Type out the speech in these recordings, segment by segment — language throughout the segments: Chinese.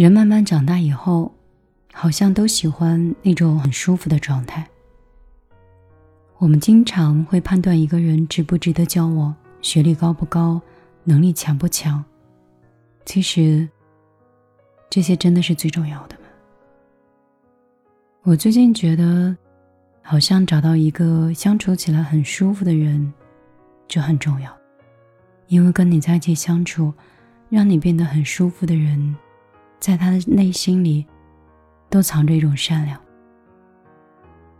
人慢慢长大以后，好像都喜欢那种很舒服的状态。我们经常会判断一个人值不值得交往，学历高不高，能力强不强。其实，这些真的是最重要的吗？我最近觉得，好像找到一个相处起来很舒服的人，就很重要。因为跟你在一起相处，让你变得很舒服的人。在他的内心里，都藏着一种善良。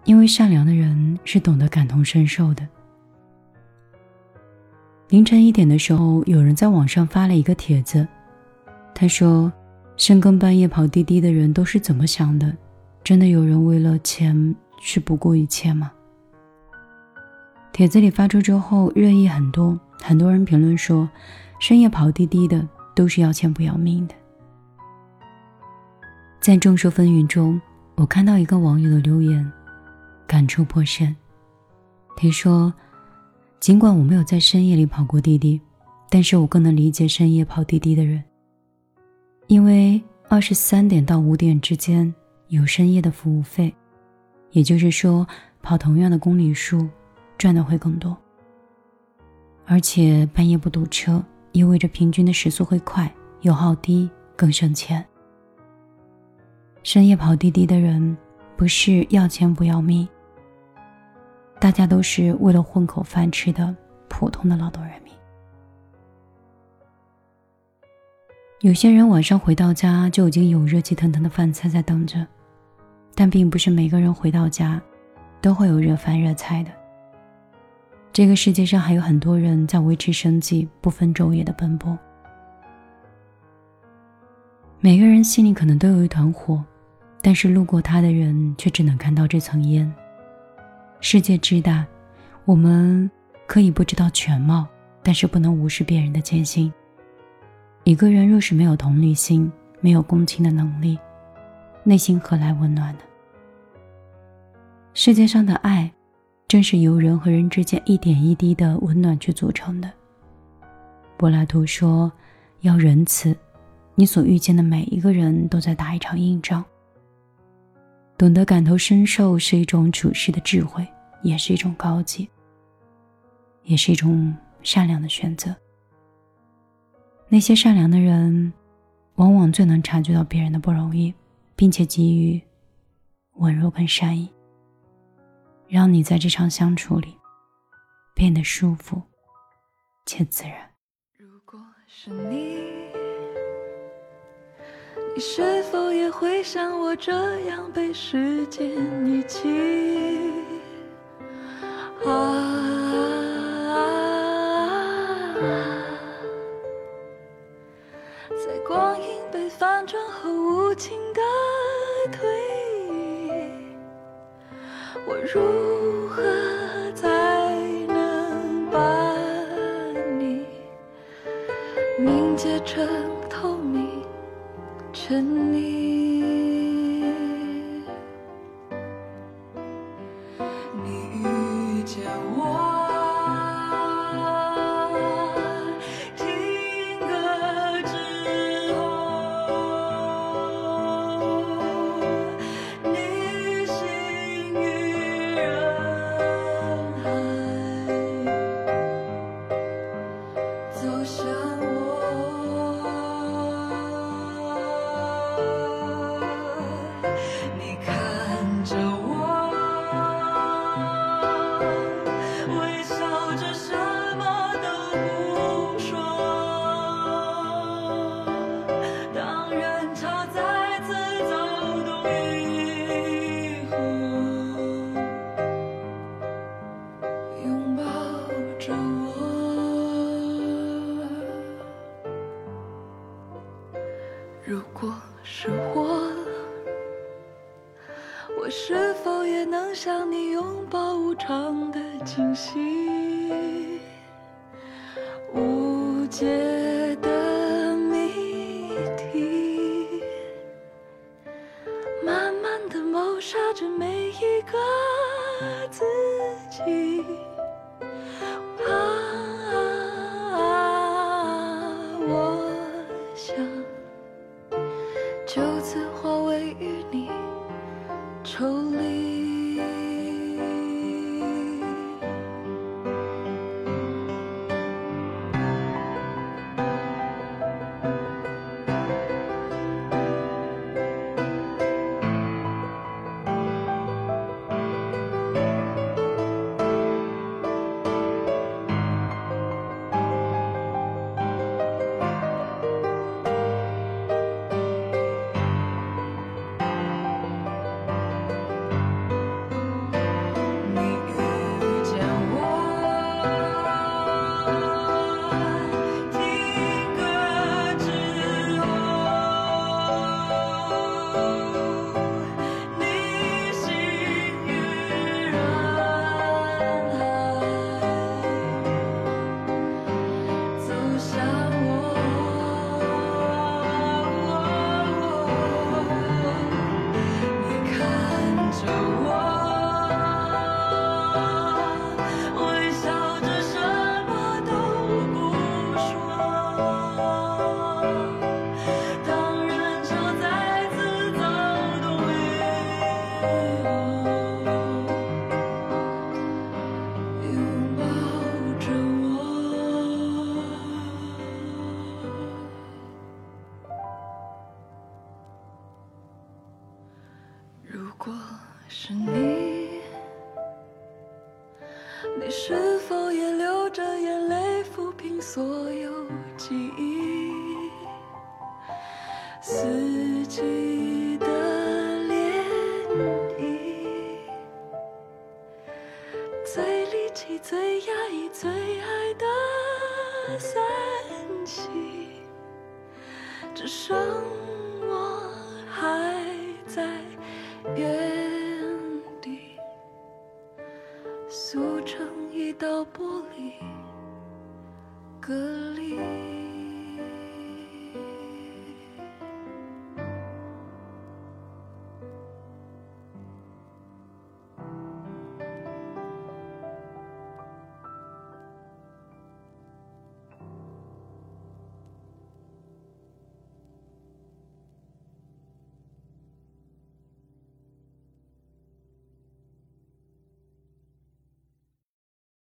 因为善良的人是懂得感同身受的。凌晨一点的时候，有人在网上发了一个帖子，他说：“深更半夜跑滴滴的人都是怎么想的？真的有人为了钱是不顾一切吗？”帖子里发出之后，热议很多，很多人评论说：“深夜跑滴滴的都是要钱不要命的。”在众说纷纭中，我看到一个网友的留言，感触颇深。他说：“尽管我没有在深夜里跑过滴滴，但是我更能理解深夜跑滴滴的人，因为二十三点到五点之间有深夜的服务费，也就是说，跑同样的公里数，赚的会更多。而且半夜不堵车，意味着平均的时速会快，油耗低，更省钱。”深夜跑滴滴的人，不是要钱不要命，大家都是为了混口饭吃的普通的劳动人民。有些人晚上回到家就已经有热气腾腾的饭菜在等着，但并不是每个人回到家都会有热饭热菜的。这个世界上还有很多人在维持生计，不分昼夜的奔波。每个人心里可能都有一团火。但是路过他的人却只能看到这层烟。世界之大，我们可以不知道全貌，但是不能无视别人的艰辛。一个人若是没有同理心，没有共情的能力，内心何来温暖呢？世界上的爱，正是由人和人之间一点一滴的温暖去组成的。柏拉图说：“要仁慈，你所遇见的每一个人都在打一场硬仗。”懂得感同身受是一种处世的智慧，也是一种高级，也是一种善良的选择。那些善良的人，往往最能察觉到别人的不容易，并且给予温柔跟善意，让你在这场相处里变得舒服且自然。如果是你。你是否也会像我这样被时间遗弃？啊，在光阴被反转后无情的推移，我如何才能把你凝结成？等你。是我，我是否也能像你拥抱无常的惊喜？无解的谜题，慢慢的谋杀着每一个自己。就此化为淤泥，抽离。是你，你是否也流着眼泪抚平所有记忆？四季的涟漪，最离奇、最压抑、最爱的三季，只剩。 그